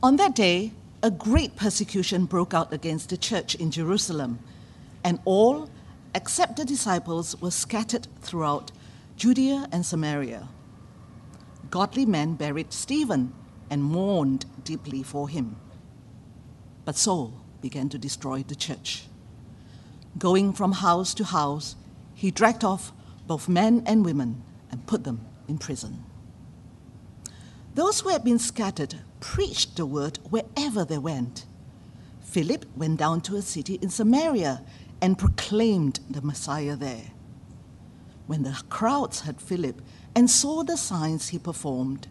On that day, a great persecution broke out against the church in Jerusalem, and all, except the disciples, were scattered throughout Judea and Samaria. Godly men buried Stephen and mourned deeply for him. But Saul began to destroy the church. Going from house to house, he dragged off both men and women and put them in prison. Those who had been scattered preached the word wherever they went. Philip went down to a city in Samaria and proclaimed the Messiah there. When the crowds heard Philip and saw the signs he performed,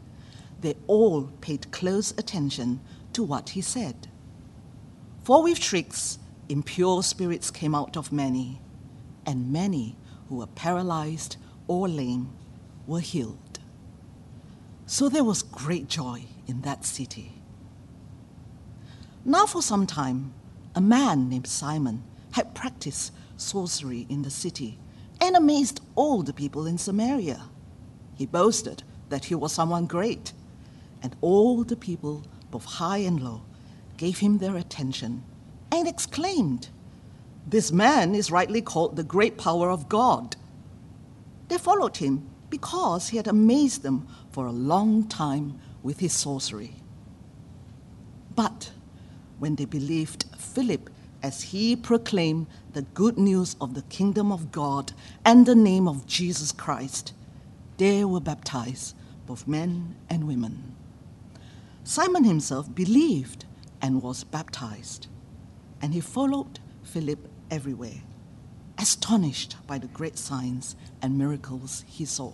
they all paid close attention to what he said. For with shrieks, impure spirits came out of many, and many who were paralyzed or lame were healed. So there was great joy in that city. Now, for some time, a man named Simon had practiced sorcery in the city and amazed all the people in Samaria. He boasted that he was someone great, and all the people, both high and low, gave him their attention and exclaimed, This man is rightly called the great power of God. They followed him because he had amazed them for a long time with his sorcery. But when they believed Philip as he proclaimed the good news of the kingdom of God and the name of Jesus Christ, they were baptized, both men and women. Simon himself believed and was baptized, and he followed Philip everywhere, astonished by the great signs and miracles he saw.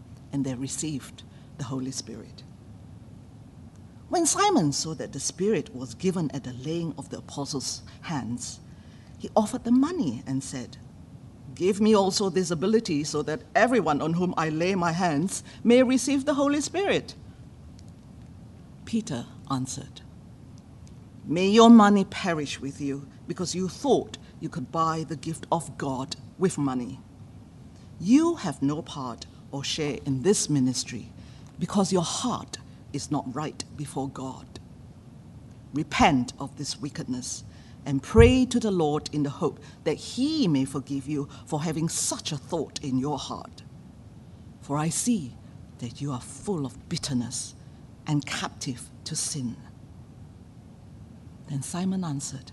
and they received the Holy Spirit. When Simon saw that the Spirit was given at the laying of the apostles' hands, he offered them money and said, Give me also this ability so that everyone on whom I lay my hands may receive the Holy Spirit. Peter answered, May your money perish with you because you thought you could buy the gift of God with money. You have no part or share in this ministry because your heart is not right before God. Repent of this wickedness and pray to the Lord in the hope that He may forgive you for having such a thought in your heart. For I see that you are full of bitterness and captive to sin. Then Simon answered,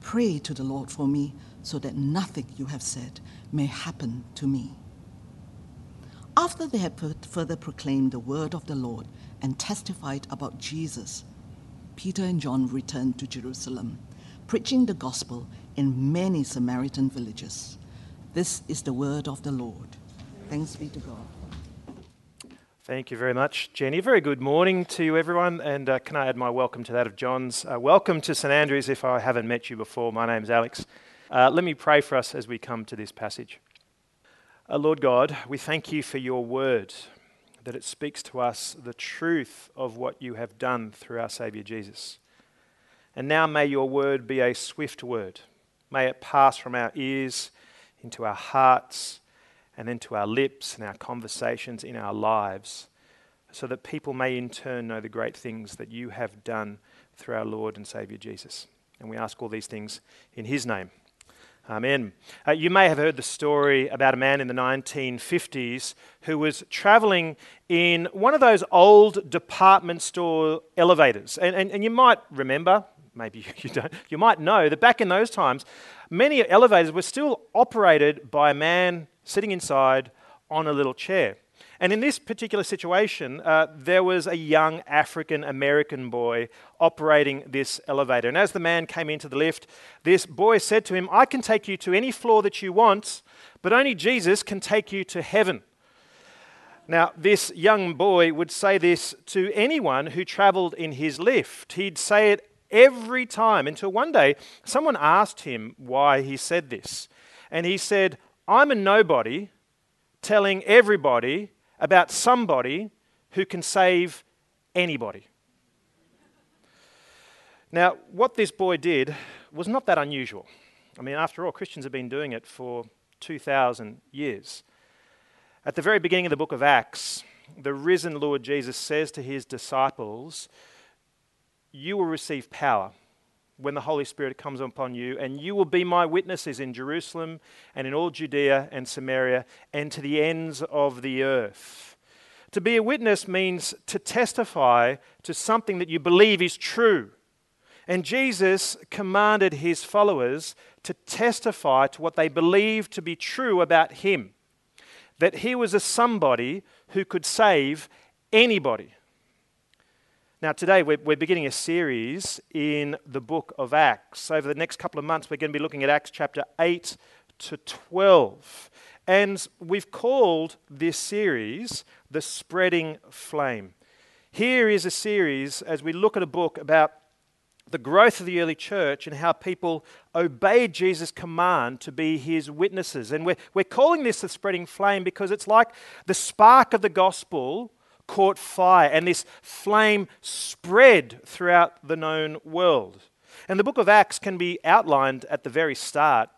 Pray to the Lord for me so that nothing you have said may happen to me. After they had further proclaimed the word of the Lord and testified about Jesus, Peter and John returned to Jerusalem, preaching the gospel in many Samaritan villages. This is the word of the Lord. Thanks be to God. Thank you very much, Jenny. Very good morning to you, everyone. And uh, can I add my welcome to that of John's? Uh, welcome to St Andrews if I haven't met you before. My name's Alex. Uh, let me pray for us as we come to this passage. Uh, Lord God, we thank you for your word, that it speaks to us the truth of what you have done through our Saviour Jesus. And now may your word be a swift word. May it pass from our ears into our hearts and into our lips and our conversations in our lives, so that people may in turn know the great things that you have done through our Lord and Saviour Jesus. And we ask all these things in his name. Amen. Uh, you may have heard the story about a man in the 1950s who was traveling in one of those old department store elevators. And, and, and you might remember, maybe you don't, you might know that back in those times, many elevators were still operated by a man sitting inside on a little chair. And in this particular situation, uh, there was a young African American boy operating this elevator. And as the man came into the lift, this boy said to him, I can take you to any floor that you want, but only Jesus can take you to heaven. Now, this young boy would say this to anyone who traveled in his lift. He'd say it every time until one day someone asked him why he said this. And he said, I'm a nobody telling everybody about somebody who can save anybody. Now, what this boy did was not that unusual. I mean, after all, Christians have been doing it for 2,000 years. At the very beginning of the book of Acts, the risen Lord Jesus says to his disciples, You will receive power when the Holy Spirit comes upon you, and you will be my witnesses in Jerusalem and in all Judea and Samaria and to the ends of the earth. To be a witness means to testify to something that you believe is true. And Jesus commanded his followers to testify to what they believed to be true about him that he was a somebody who could save anybody. Now, today we're, we're, beginning a series in the book of Acts. Over the next couple of months, we're going to be looking at Acts chapter 8 to 12. And we've called this series The Spreading Flame. Here is a series as we look at a book about the growth of the early church and how people obeyed Jesus' command to be his witnesses. And we're, we're calling this the spreading flame because it's like the spark of the gospel caught fire and this flame spread throughout the known world. And the book of Acts can be outlined at the very start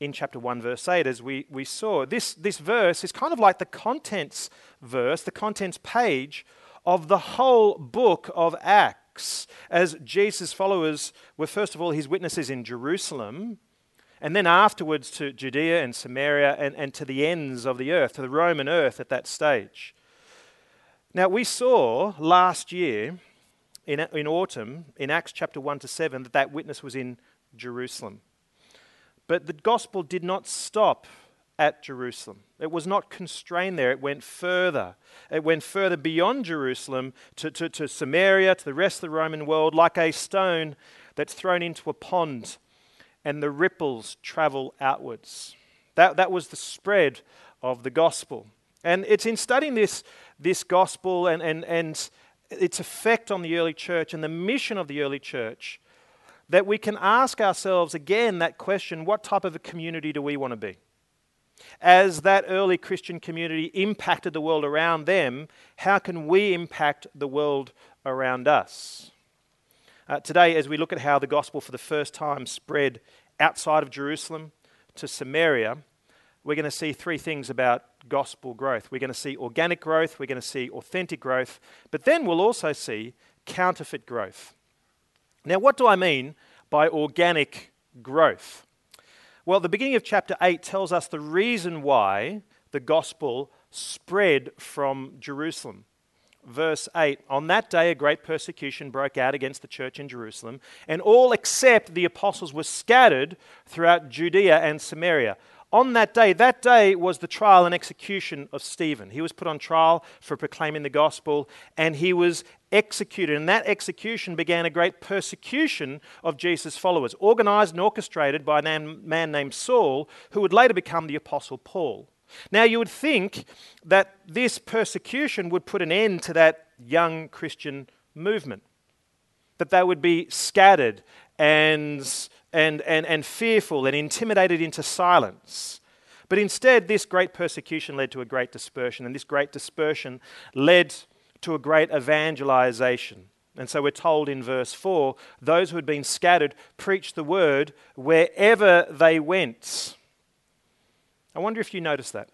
in chapter 1, verse 8, as we, we saw. This, this verse is kind of like the contents verse, the contents page of the whole book of Acts. As Jesus' followers were first of all his witnesses in Jerusalem, and then afterwards to Judea and Samaria and, and to the ends of the earth, to the Roman earth at that stage. Now, we saw last year in, in autumn, in Acts chapter 1 to 7, that that witness was in Jerusalem. But the gospel did not stop at Jerusalem. It was not constrained there, it went further. It went further beyond Jerusalem to, to, to Samaria, to the rest of the Roman world, like a stone that's thrown into a pond and the ripples travel outwards. That, that was the spread of the gospel. And it's in studying this, this gospel and, and, and its effect on the early church and the mission of the early church that we can ask ourselves again that question what type of a community do we want to be? As that early Christian community impacted the world around them, how can we impact the world around us? Uh, today, as we look at how the gospel for the first time spread outside of Jerusalem to Samaria, we're going to see three things about gospel growth. We're going to see organic growth, we're going to see authentic growth, but then we'll also see counterfeit growth. Now, what do I mean by organic growth? Well, the beginning of chapter 8 tells us the reason why the gospel spread from Jerusalem. Verse 8 On that day, a great persecution broke out against the church in Jerusalem, and all except the apostles were scattered throughout Judea and Samaria on that day, that day was the trial and execution of Stephen. He was put on trial for proclaiming the gospel and he was executed. And that execution began a great persecution of Jesus' followers, organized and orchestrated by a man named Saul, who would later become the Apostle Paul. Now, you would think that this persecution would put an end to that young Christian movement, that they would be scattered and and, and, and fearful and intimidated into silence. But instead, this great persecution led to a great dispersion, and this great dispersion led to a great evangelization. And so we're told in verse 4 those who had been scattered preached the word wherever they went. I wonder if you notice that.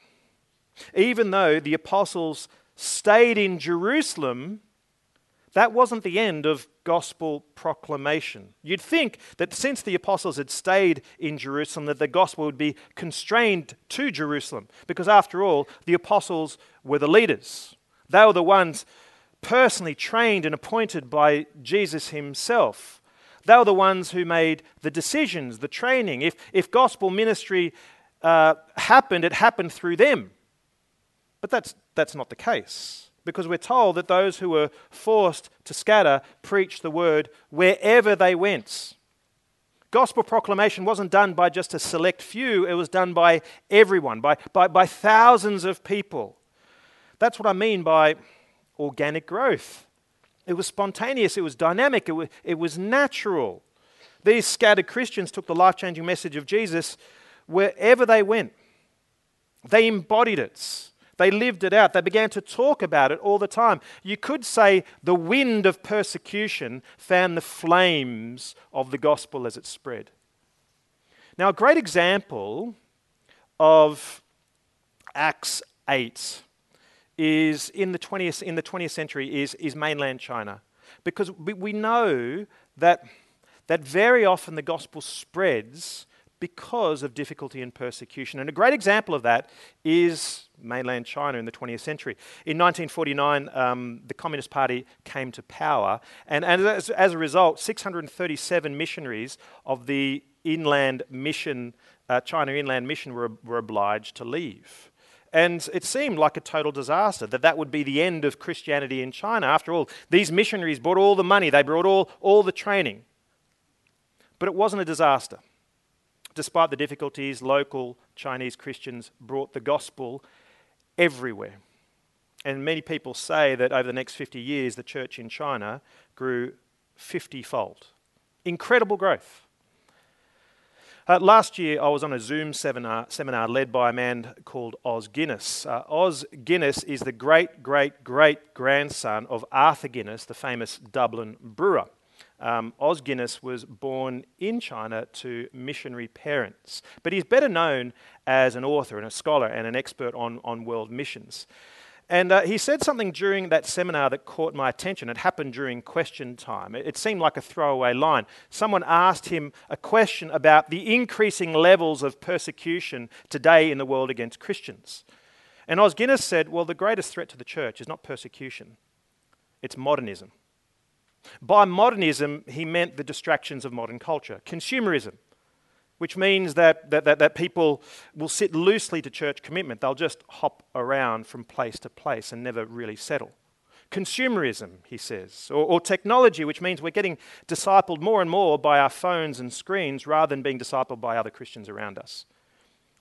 Even though the apostles stayed in Jerusalem, that wasn't the end of gospel proclamation. You'd think that since the apostles had stayed in Jerusalem, that the gospel would be constrained to Jerusalem, because after all, the apostles were the leaders. They were the ones personally trained and appointed by Jesus himself. They were the ones who made the decisions, the training. If, if gospel ministry uh, happened, it happened through them. But that's, that's not the case because we're told that those who were forced to scatter preached the word wherever they went. Gospel proclamation wasn't done by just a select few, it was done by everyone, by, by, by thousands of people. That's what I mean by organic growth. It was spontaneous, it was dynamic, it was, it was natural. These scattered Christians took the life changing message of Jesus wherever they went. They embodied it. They lived it out. They began to talk about it all the time. You could say the wind of persecution fanned the flames of the gospel as it spread. Now, a great example of Acts 8 is in the 20th, in the 20th century is, is mainland China. Because we, know that, that very often the gospel spreads because of difficulty and persecution. And a great example of that is mainland China in the 20th century. In 1949, um, the Communist Party came to power, and, and as, as, a result, 637 missionaries of the inland mission, uh, China Inland Mission, were, were obliged to leave. And it seemed like a total disaster, that that would be the end of Christianity in China. After all, these missionaries brought all the money, they brought all, all the training. But it wasn't a disaster. Despite the difficulties, local Chinese Christians brought the gospel everywhere. And many people say that over the next 50 years, the church in China grew 50 fold. Incredible growth. Uh, last year, I was on a Zoom seminar, seminar led by a man called Os Guinness. Uh, Os Guinness is the great, great, great grandson of Arthur Guinness, the famous Dublin brewer. Um, Os Guinness was born in China to missionary parents, but he's better known as an author and a scholar and an expert on, on world missions. And uh, he said something during that seminar that caught my attention. It happened during question time. It, it, seemed like a throwaway line. Someone asked him a question about the increasing levels of persecution today in the world against Christians. And Os Guinness said, Well, the greatest threat to the church is not persecution, it's modernism. By modernism, he meant the distractions of modern culture, consumerism which means that, that, that, that, people will sit loosely to church commitment. They'll just hop around from place to place and never really settle. Consumerism, he says, or, or technology, which means we're getting discipled more and more by our phones and screens rather than being discipled by other Christians around us.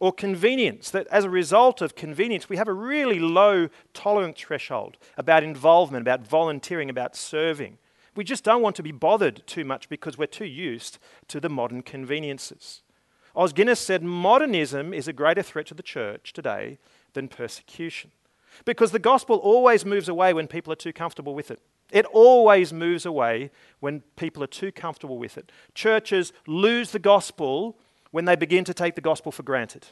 Or convenience, that as a result of convenience, we have a really low tolerance threshold about involvement, about volunteering, about serving. We just don't want to be bothered too much because we're too used to the modern conveniences. Os Guinness said modernism is a greater threat to the church today than persecution. Because the gospel always moves away when people are too comfortable with it. It always moves away when people are too comfortable with it. Churches lose the gospel when they begin to take the gospel for granted.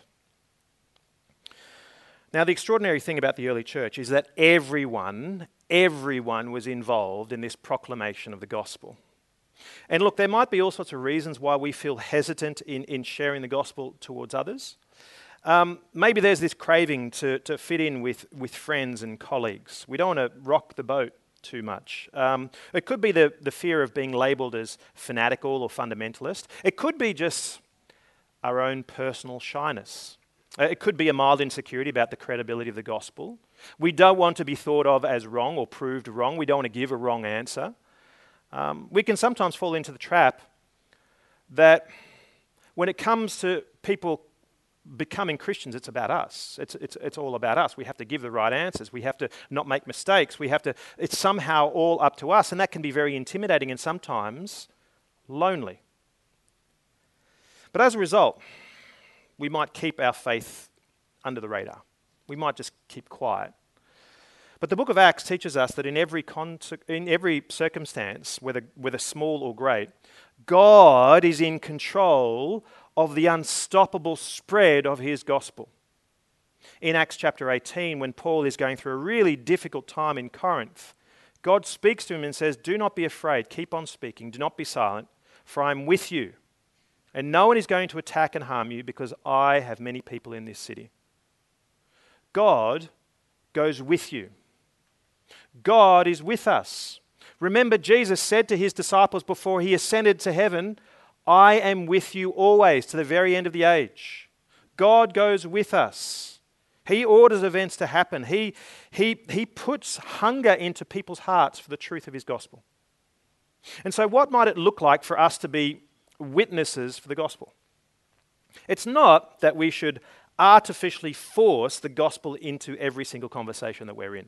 Now, the extraordinary thing about the early church is that everyone, everyone was involved in this proclamation of the gospel. And look, there might be all sorts of reasons why we feel hesitant in, in sharing the gospel towards others. Um, maybe there's this craving to, to fit in with, with friends and colleagues. We don't want to rock the boat too much. Um, it could be the, the fear of being labelled as fanatical or fundamentalist. It could be just our own personal shyness. Uh, it could be a mild insecurity about the credibility of the gospel. We don't want to be thought of as wrong or proved wrong. We don't want to give a wrong answer. Um, we can sometimes fall into the trap that when it comes to people becoming Christians, it's about us. It's, it's, it's all about us. We have to give the right answers. We have to not make mistakes. We have to, it's somehow all up to us. And that can be very intimidating and sometimes lonely. But as a result, we might keep our faith under the radar. We might just keep quiet but the book of Acts teaches us that in every, con- in every circumstance, whether, whether small or great, God is in control of the unstoppable spread of his gospel. In Acts chapter 18, when Paul is going through a really difficult time in Corinth, God speaks to him and says, Do not be afraid, keep on speaking, do not be silent, for I am with you. And no one is going to attack and harm you because I have many people in this city. God goes with you. God is with us. Remember, Jesus said to his disciples before he ascended to heaven, I am with you always to the very end of the age. God goes with us. He orders events to happen. He, he, he puts hunger into people's hearts for the truth of his gospel. And so, what might it look like for us to be witnesses for the gospel? It's not that we should artificially force the gospel into every single conversation that we're in.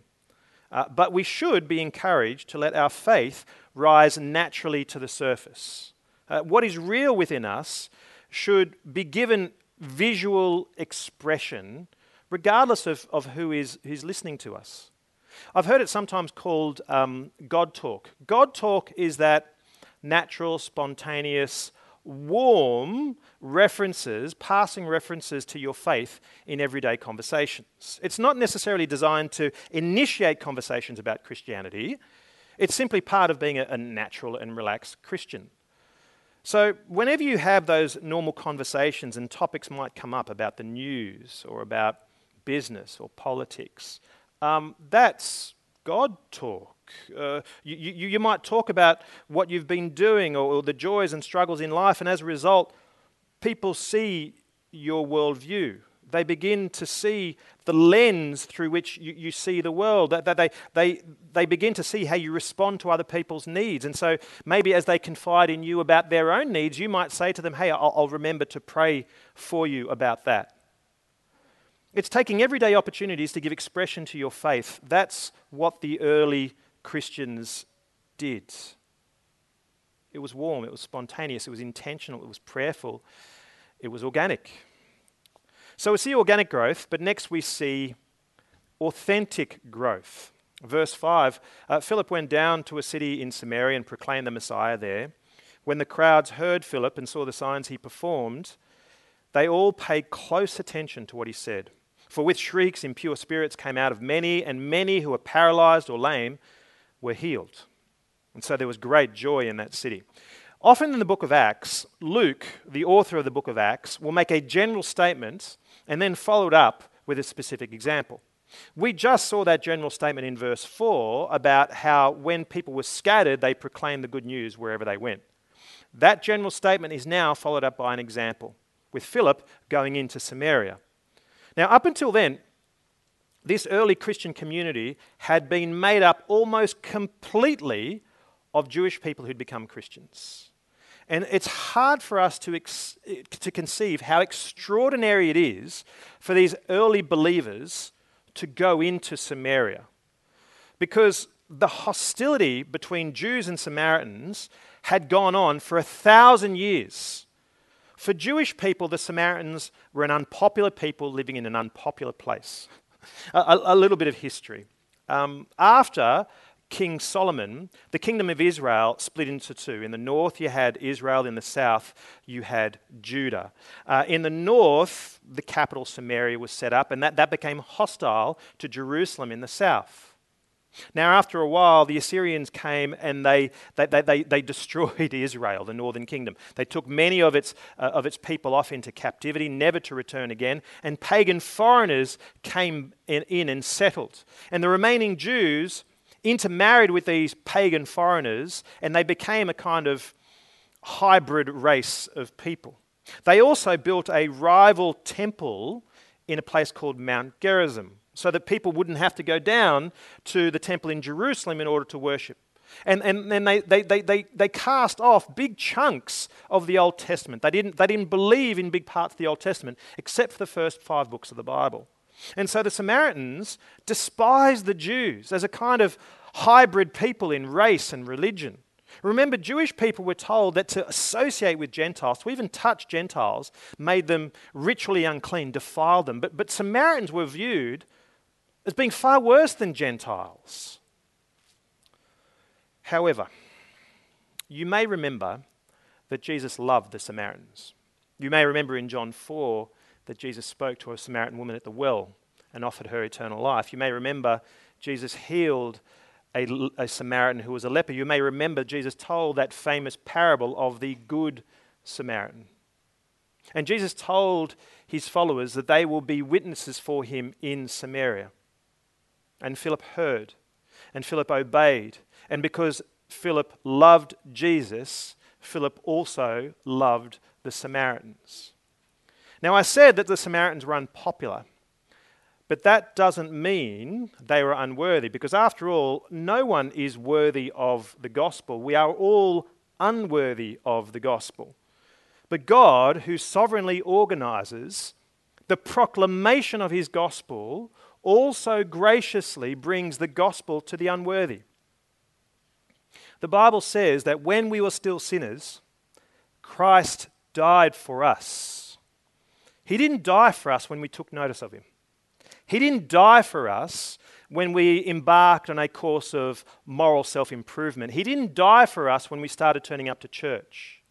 Uh, but we should be encouraged to let our faith rise naturally to the surface. Uh, what is real within us should be given visual expression regardless of, of who is who's listening to us. I've heard it sometimes called um, God talk. God talk is that natural, spontaneous, warm references, passing references to your faith in everyday conversations. It's not necessarily designed to initiate conversations about Christianity, it's simply part of being a, a natural and relaxed Christian. So, whenever you have those normal conversations and topics might come up about the news or about business or politics, um, that's God talk. Uh, you, you, you, might talk about what you've been doing or, or the joys and struggles in life, and as a result, people see your worldview. They begin to see the lens through which you, you see the world. That, that they, they, they begin to see how you respond to other people's needs. And so maybe as they confide in you about their own needs, you might say to them, Hey, I'll, I'll remember to pray for you about that. It's taking everyday opportunities to give expression to your faith. That's what the early Christians did. It was warm, it was spontaneous, it was intentional, it was prayerful, it was organic. So we see organic growth, but next we see authentic growth. Verse 5 uh, Philip went down to a city in Samaria and proclaimed the Messiah there. When the crowds heard Philip and saw the signs he performed, they all paid close attention to what he said. For with shrieks, impure spirits came out of many, and many who were paralyzed or lame were healed. And so there was great joy in that city. Often in the book of Acts, Luke, the author of the book of Acts, will make a general statement and then follow it up with a specific example. We just saw that general statement in verse 4 about how when people were scattered, they proclaimed the good news wherever they went. That general statement is now followed up by an example, with Philip going into Samaria. Now, up until then, this early Christian community had been made up almost completely of Jewish people who'd become Christians. And it's hard for us to, ex- to conceive how extraordinary it is for these early believers to go into Samaria. Because the hostility between Jews and Samaritans had gone on for a thousand years. For Jewish people, the Samaritans were an unpopular people living in an unpopular place. A, a, little bit of history. Um, after King Solomon, the kingdom of Israel split into two. In the north, you had Israel. In the south, you had Judah. Uh, in the north, the capital Samaria was set up, and that, that became hostile to Jerusalem in the south. Now, after a while, the Assyrians came and they, they, they, they, destroyed Israel, the northern kingdom. They took many of its, uh, of its people off into captivity, never to return again, and pagan foreigners came in, in and settled. And the remaining Jews intermarried with these pagan foreigners, and they became a kind of hybrid race of people. They also built a rival temple in a place called Mount Gerizim so that people wouldn't have to go down to the temple in Jerusalem in order to worship. And, and then they, they, they, they, they cast off big chunks of the Old Testament. They didn't, they didn't believe in big parts of the Old Testament, except for the first five books of the Bible. And so the Samaritans despised the Jews as a kind of hybrid people in race and religion. Remember, Jewish people were told that to associate with Gentiles, to even touch Gentiles, made them ritually unclean, defiled them. But, but Samaritans were viewed as being far worse than Gentiles. However, you may remember that Jesus loved the Samaritans. You may remember in John 4 that Jesus spoke to a Samaritan woman at the well and offered her eternal life. You may remember Jesus healed a, a, Samaritan who was a leper. You may remember Jesus told that famous parable of the Good Samaritan. And Jesus told his followers that they will be witnesses for him in Samaria. And Philip heard, and Philip obeyed. And because Philip loved Jesus, Philip also loved the Samaritans. Now, I said that the Samaritans were unpopular, but that doesn't mean they were unworthy, because after all, no one is worthy of the gospel. We are all unworthy of the gospel. But God, who sovereignly organizes the proclamation of his gospel also graciously brings the gospel to the unworthy. The Bible says that when we were still sinners, Christ died for us. He didn't die for us when we took notice of him. He didn't die for us when we embarked on a course of moral self improvement. He didn't die for us when we started turning up to church.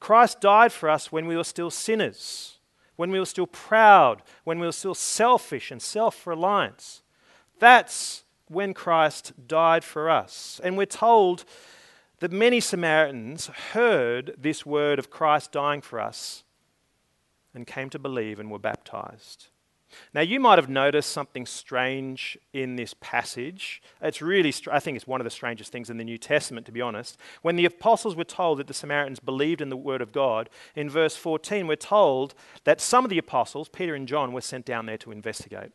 Christ died for us when we were still sinners, when we were still proud, when we were still selfish and self reliant. That's when Christ died for us. And we're told that many Samaritans heard this word of Christ dying for us and came to believe and were baptized. Now, you might have noticed something strange in this passage. It's really, I think it's one of the strangest things in the New Testament, to be honest. When the apostles were told that the Samaritans believed in the word of God, in verse 14, we're told that some of the apostles, Peter and John, were sent down there to investigate.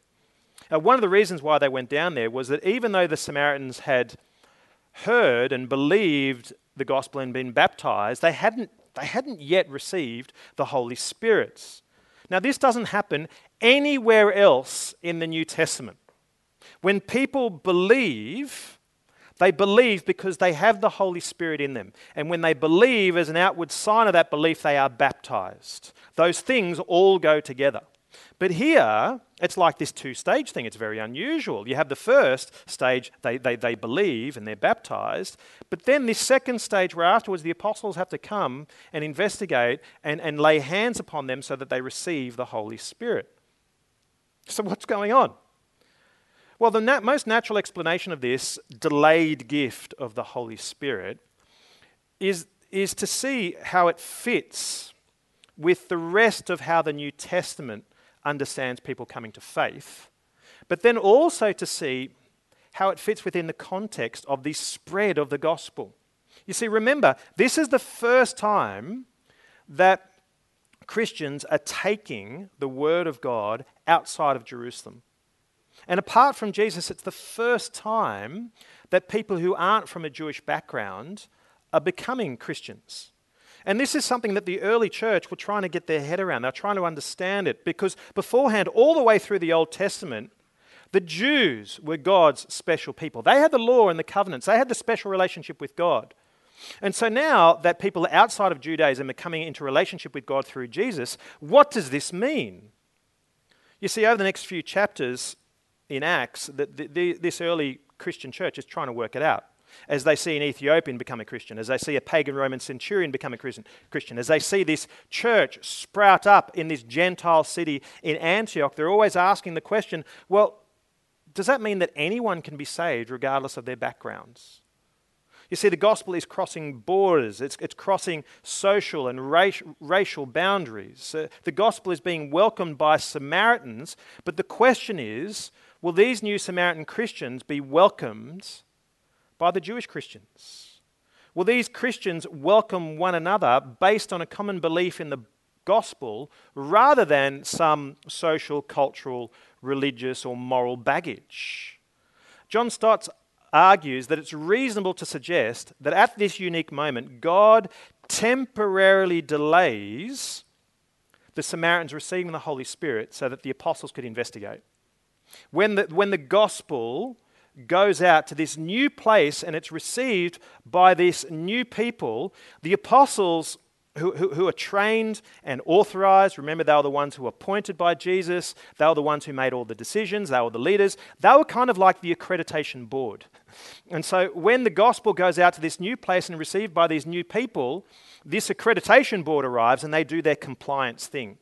Now, one of the reasons why they went down there was that even though the Samaritans had heard and believed the gospel and been baptized, they hadn't, they hadn't yet received the Holy Spirit. Now, this doesn't happen anywhere else in the New Testament. When people believe, they believe because they have the Holy Spirit in them. And when they believe, as an outward sign of that belief, they are baptized. Those things all go together. But here, it's like this two stage thing. It's very unusual. You have the first stage, they, they, they believe and they're baptized. But then this second stage, where afterwards the apostles have to come and investigate and, and lay hands upon them so that they receive the Holy Spirit. So, what's going on? Well, the nat- most natural explanation of this delayed gift of the Holy Spirit is, is to see how it fits with the rest of how the New Testament understands people coming to faith, but then also to see how it fits within the context of the spread of the gospel. You see, remember, this is the first time that Christians are taking the word of God outside of Jerusalem. And apart from Jesus, it's the first time that people who aren't from a Jewish background are becoming Christians. And this is something that the early church were trying to get their head around. They're trying to understand it because beforehand, all the way through the Old Testament, the Jews were God's special people. They had the law and the covenants, they had the special relationship with God. And so now that people outside of Judaism are coming into relationship with God through Jesus, what does this mean? You see, over the next few chapters in Acts, the, the, the, this early Christian church is trying to work it out. As they see an Ethiopian become a Christian, as they see a pagan Roman centurion become a Christian, as they see this church sprout up in this Gentile city in Antioch, they're always asking the question well, does that mean that anyone can be saved regardless of their backgrounds? You see, the gospel is crossing borders, it's, it's crossing social and race, racial boundaries. Uh, the gospel is being welcomed by Samaritans, but the question is will these new Samaritan Christians be welcomed by the Jewish Christians? Will these Christians welcome one another based on a common belief in the gospel rather than some social, cultural, religious, or moral baggage? John Stott argues that it's reasonable to suggest that at this unique moment, God temporarily delays the Samaritans receiving the Holy Spirit so that the apostles could investigate. When the, when the gospel goes out to this new place and it's received by this new people, the apostles who, who, who, are trained and authorized. Remember, they were the ones who were appointed by Jesus. They were the ones who made all the decisions. They were the leaders. They were kind of like the accreditation board. And so, when the gospel goes out to this new place and received by these new people, this accreditation board arrives and they do their compliance thing.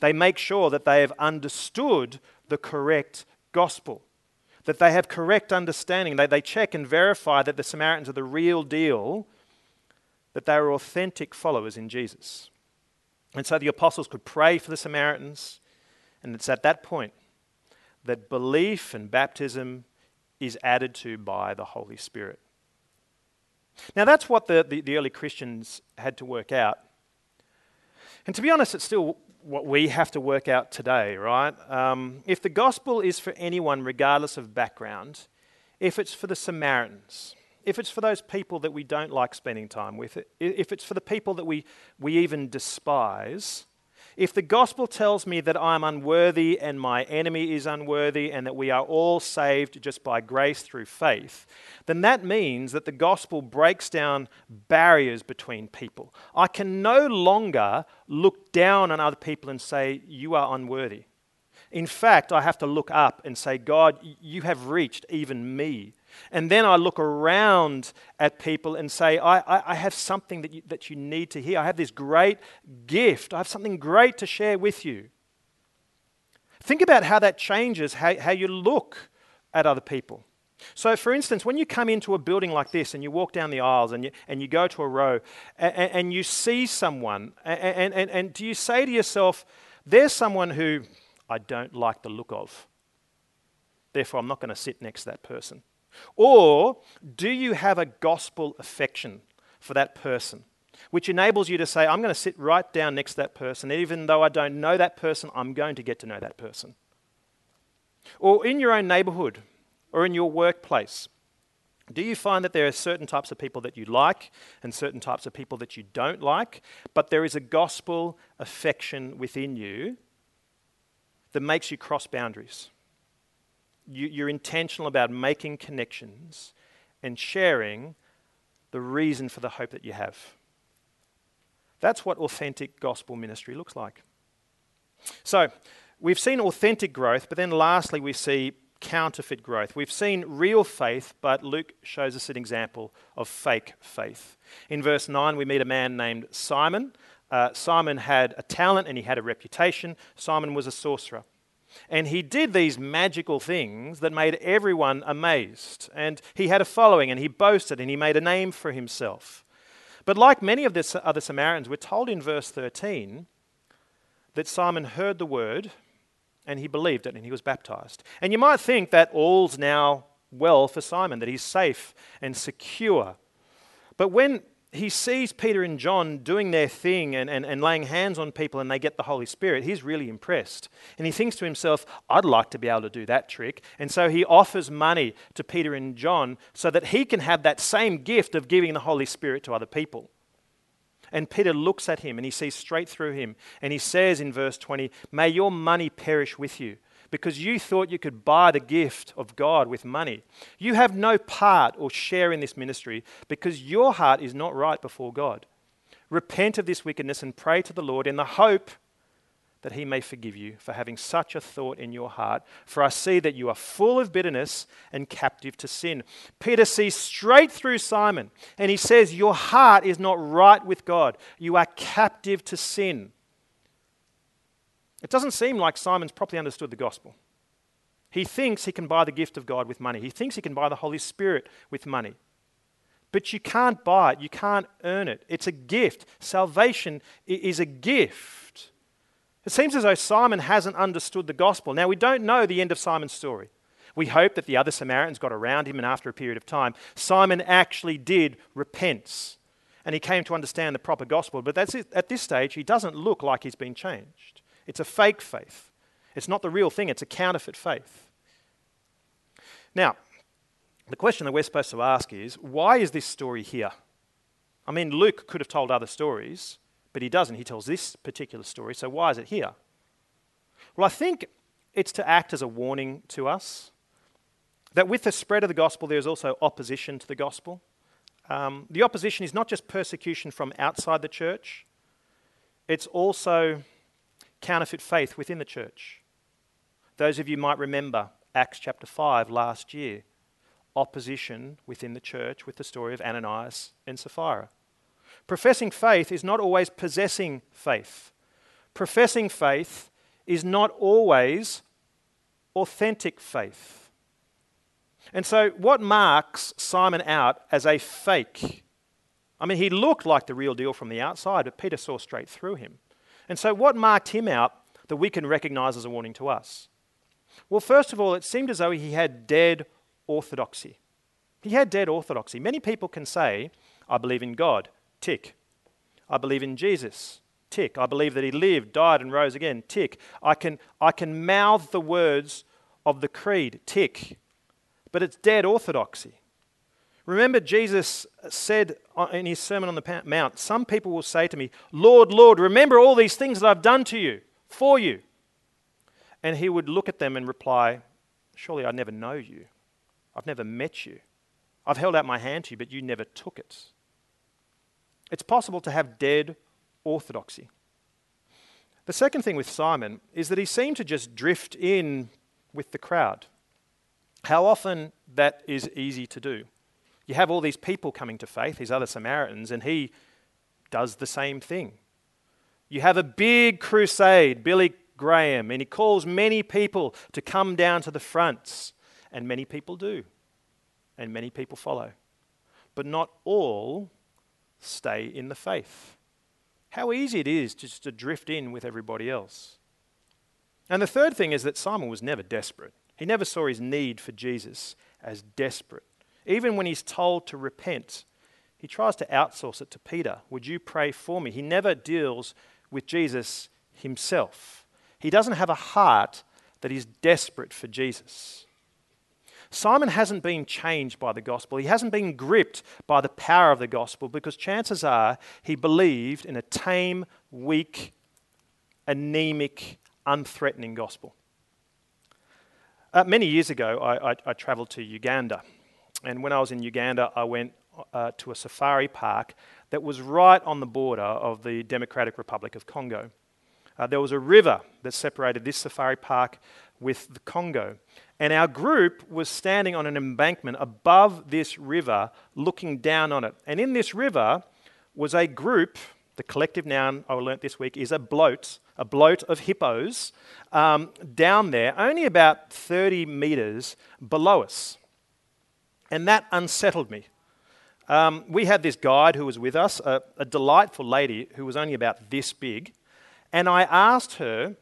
They make sure that they have understood the correct gospel, that they have correct understanding. They, they check and verify that the Samaritans are the real deal that they are authentic followers in Jesus. And so the apostles could pray for the Samaritans, and it's at that point that belief and baptism is added to by the Holy Spirit. Now, that's what the, the, the, early Christians had to work out. And to be honest, it's still what we have to work out today, right? Um, if the gospel is for anyone, regardless of background, if it's for the Samaritans, if it's for those people that we don't like spending time with, if it's for the people that we, we even despise, If the gospel tells me that I'm unworthy and my enemy is unworthy and that we are all saved just by grace through faith, then that means that the gospel breaks down barriers between people. I can no longer look down on other people and say, You are unworthy. In fact, I have to look up and say, God, you have reached even me. And then I look around at people and say, I, I, I, have something that you, that you need to hear. I have this great gift. I have something great to share with you. Think about how that changes how, how you look at other people. So, for instance, when you come into a building like this and you walk down the aisles and you, and you go to a row and, and you see someone, and, and, and do you say to yourself, there's someone who I don't like the look of? Therefore, I'm not going to sit next to that person. Or do you have a gospel affection for that person, which enables you to say, I'm going to sit right down next to that person, even though I don't know that person, I'm going to get to know that person? Or in your own neighborhood or in your workplace, do you find that there are certain types of people that you like and certain types of people that you don't like, but there is a gospel affection within you that makes you cross boundaries? you, are intentional about making connections and sharing the reason for the hope that you have. That's what authentic gospel ministry looks like. So, we've seen authentic growth, but then lastly, we see counterfeit growth. We've seen real faith, but Luke shows us an example of fake faith. In verse 9, we meet a man named Simon. Uh, Simon had a talent and he had a reputation. Simon was a sorcerer. And he did these magical things that made everyone amazed. And he had a following and he boasted and he made a name for himself. But like many of the other Samaritans, we're told in verse 13 that Simon heard the word and he believed it and he was baptized. And you might think that all's now well for Simon, that he's safe and secure. But when he sees Peter and John doing their thing and, and, and laying hands on people and they get the Holy Spirit, he's really impressed. And he thinks to himself, I'd like to be able to do that trick. And so he offers money to Peter and John so that he can have that same gift of giving the Holy Spirit to other people. And Peter looks at him and he sees straight through him. And he says in verse 20, May your money perish with you because you thought you could buy the gift of God with money. You have no part or share in this ministry because your heart is not right before God. Repent of this wickedness and pray to the Lord in the hope that he may forgive you for having such a thought in your heart. For I see that you are full of bitterness and captive to sin. Peter sees straight through Simon and he says, Your heart is not right with God. You are captive to sin. It doesn't seem like Simon's properly understood the gospel. He thinks he can buy the gift of God with money, he thinks he can buy the Holy Spirit with money. But you can't buy it, you can't earn it. It's a gift. Salvation is a gift. It seems as though Simon hasn't understood the gospel. Now, we don't know the end of Simon's story. We hope that the other Samaritans got around him, and after a period of time, Simon actually did repent and he came to understand the proper gospel. But at this stage, he doesn't look like he's been changed. It's a fake faith. It's not the real thing, it's a counterfeit faith. Now, the question that we're supposed to ask is why is this story here? I mean, Luke could have told other stories, but he doesn't. He tells this particular story, so why is it here? Well, I think it's to act as a warning to us that with the spread of the gospel, there's also opposition to the gospel. Um, the opposition is not just persecution from outside the church, it's also counterfeit faith within the church. Those of you might remember Acts chapter 5 last year opposition within the church with the story of Ananias and Sapphira. Professing faith is not always possessing faith. Professing faith is not always authentic faith. And so, what marks Simon out as a fake? I mean, he looked like the real deal from the outside, but Peter saw straight through him. And so, what marked him out that we can recognize as a warning to us? Well, first of all, it seemed as though he had dead orthodoxy. He had dead orthodoxy. Many people can say, I believe in God, tick. I believe in Jesus, tick. I believe that he lived, died, and rose again, tick. I can, I can mouth the words of the creed, tick. But it's dead orthodoxy. Remember, Jesus said in his Sermon on the Mount, Some people will say to me, Lord, Lord, remember all these things that I've done to you, for you. And he would look at them and reply, Surely I never know you. I've never met you. I've held out my hand to you, but you never took it. It's possible to have dead orthodoxy. The second thing with Simon is that he seemed to just drift in with the crowd. How often that is easy to do. You have all these people coming to faith, these other Samaritans, and he does the same thing. You have a big crusade, Billy Graham, and he calls many people to come down to the fronts, and many people do, and many people follow. But not all stay in the faith. How easy it is just to drift in with everybody else. And the third thing is that Simon was never desperate. He never saw his need for Jesus as desperate. Even when he's told to repent, he tries to outsource it to Peter. Would you pray for me? He never deals with Jesus himself. He doesn't have a heart that is desperate for Jesus. Simon hasn't been changed by the gospel. He hasn't been gripped by the power of the gospel because chances are he believed in a tame, weak, anemic, unthreatening gospel. Uh, many years ago, I, I, I traveled to Uganda. And when I was in Uganda, I went uh, to a safari park that was right on the border of the Democratic Republic of Congo. Uh, there was a river that separated this safari park with the Congo. And our group was standing on an embankment above this river, looking down on it. And in this river was a group, the collective noun I learnt this week is a bloat, a bloat of hippos, um, down there, only about 30 metres below us. And that unsettled me. Um, we had this guide who was with us, a, a delightful lady who was only about this big. And I asked her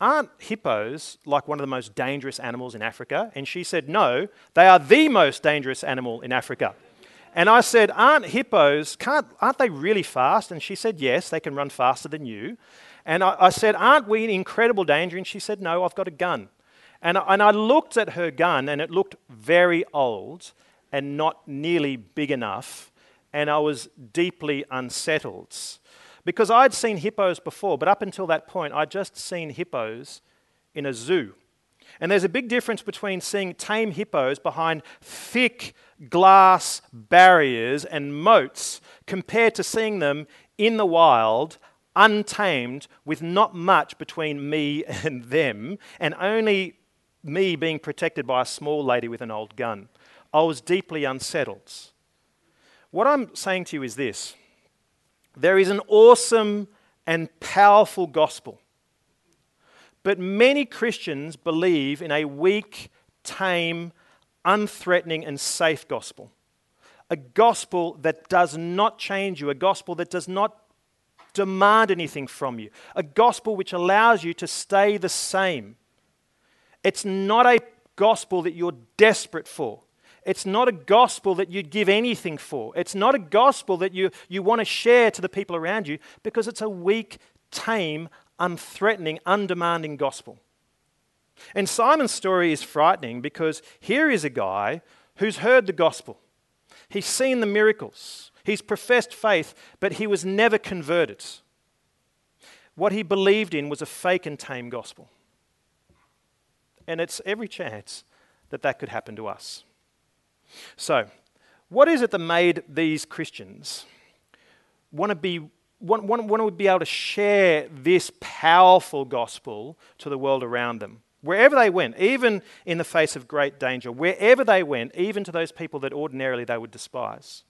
Aren't hippos like one of the most dangerous animals in Africa? And she said, No, they are the most dangerous animal in Africa. And I said, Aren't hippos, can't, aren't they really fast? And she said, Yes, they can run faster than you. And I, I said, Aren't we in incredible danger? And she said, No, I've got a gun. And I, and I looked at her gun, and it looked very old and not nearly big enough. And I was deeply unsettled because I'd seen hippos before, but up until that point, I'd just seen hippos in a zoo. And there's a big difference between seeing tame hippos behind thick glass barriers and moats compared to seeing them in the wild, untamed, with not much between me and them, and only me being protected by a small lady with an old gun. I was deeply unsettled. What I'm saying to you is this there is an awesome and powerful gospel. But many Christians believe in a weak, tame, unthreatening, and safe gospel. A gospel that does not change you, a gospel that does not demand anything from you, a gospel which allows you to stay the same. It's not a gospel that you're desperate for. It's not a gospel that you'd give anything for. It's not a gospel that you, you want to share to the people around you because it's a weak, tame, unthreatening, undemanding gospel. And Simon's story is frightening because here is a guy who's heard the gospel. He's seen the miracles. He's professed faith, but he was never converted. What he believed in was a fake and tame gospel. And it's every chance that that could happen to us. So, what is it that made these Christians want to be want, want, want to be able to share this powerful gospel to the world around them? Wherever they went, even in the face of great danger, wherever they went, even to those people that ordinarily they would despise.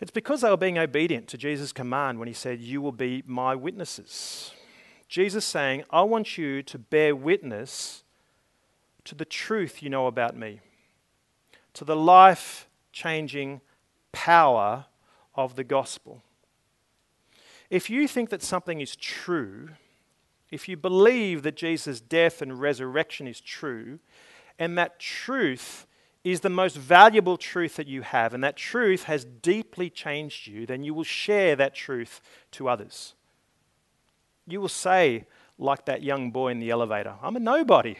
It's because they were being obedient to Jesus' command when he said, You will be my witnesses. Jesus saying, I want you to bear witness to the truth you know about me to the life changing power of the gospel. If you think that something is true, if you believe that Jesus' death and resurrection is true, and that truth is the most valuable truth that you have, and that truth has deeply changed you, then you will share that truth to others. You will say, like that young boy in the elevator, I'm a nobody,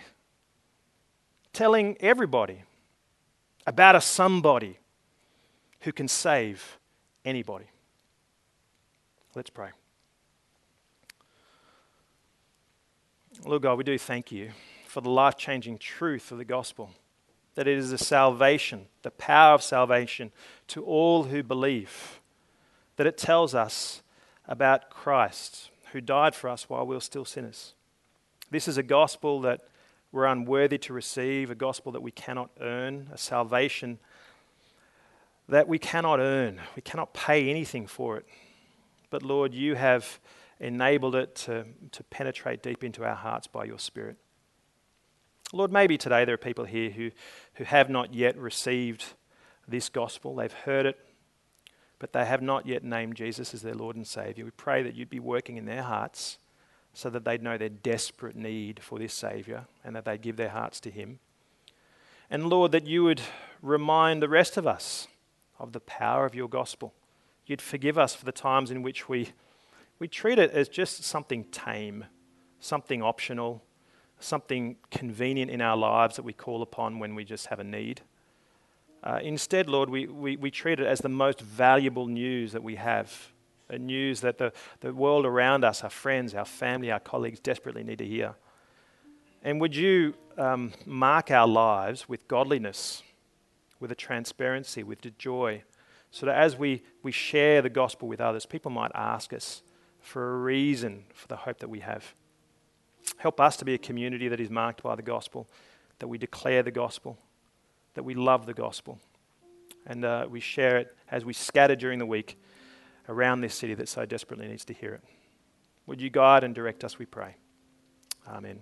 telling everybody about a somebody who can save anybody. Let's pray. Lord God, we do thank you for the life changing truth of the gospel, that it is a salvation, the power of salvation to all who believe, that it tells us about Christ who died for us while we were still sinners. This is a gospel that we're unworthy to receive, a gospel that we cannot earn, a salvation that we cannot earn. We cannot pay anything for it. But Lord, you have enabled it to, to penetrate deep into our hearts by your Spirit. Lord, maybe today there are people here who, who have not yet received this gospel. They've heard it, but they have not yet named Jesus as their Lord and Savior. We pray that you'd be working in their hearts so that they'd know their desperate need for this Savior and that they'd give their hearts to Him. And Lord, that you would remind the rest of us of the power of your gospel. You'd forgive us for the times in which we, we treat it as just something tame, something optional, something convenient in our lives that we call upon when we just have a need. Uh, instead, Lord, we, we, we treat it as the most valuable news that we have a news that the, the world around us, our friends, our family, our colleagues desperately need to hear. And would you um, mark our lives with godliness, with a transparency, with joy, so that as we, we share the gospel with others, people might ask us for a reason for the hope that we have. Help us to be a community that is marked by the gospel, that we declare the gospel, that we love the gospel, and uh, we share it as we scatter during the week around this city that so desperately needs to hear it. Would you guide and direct us, we pray. Amen.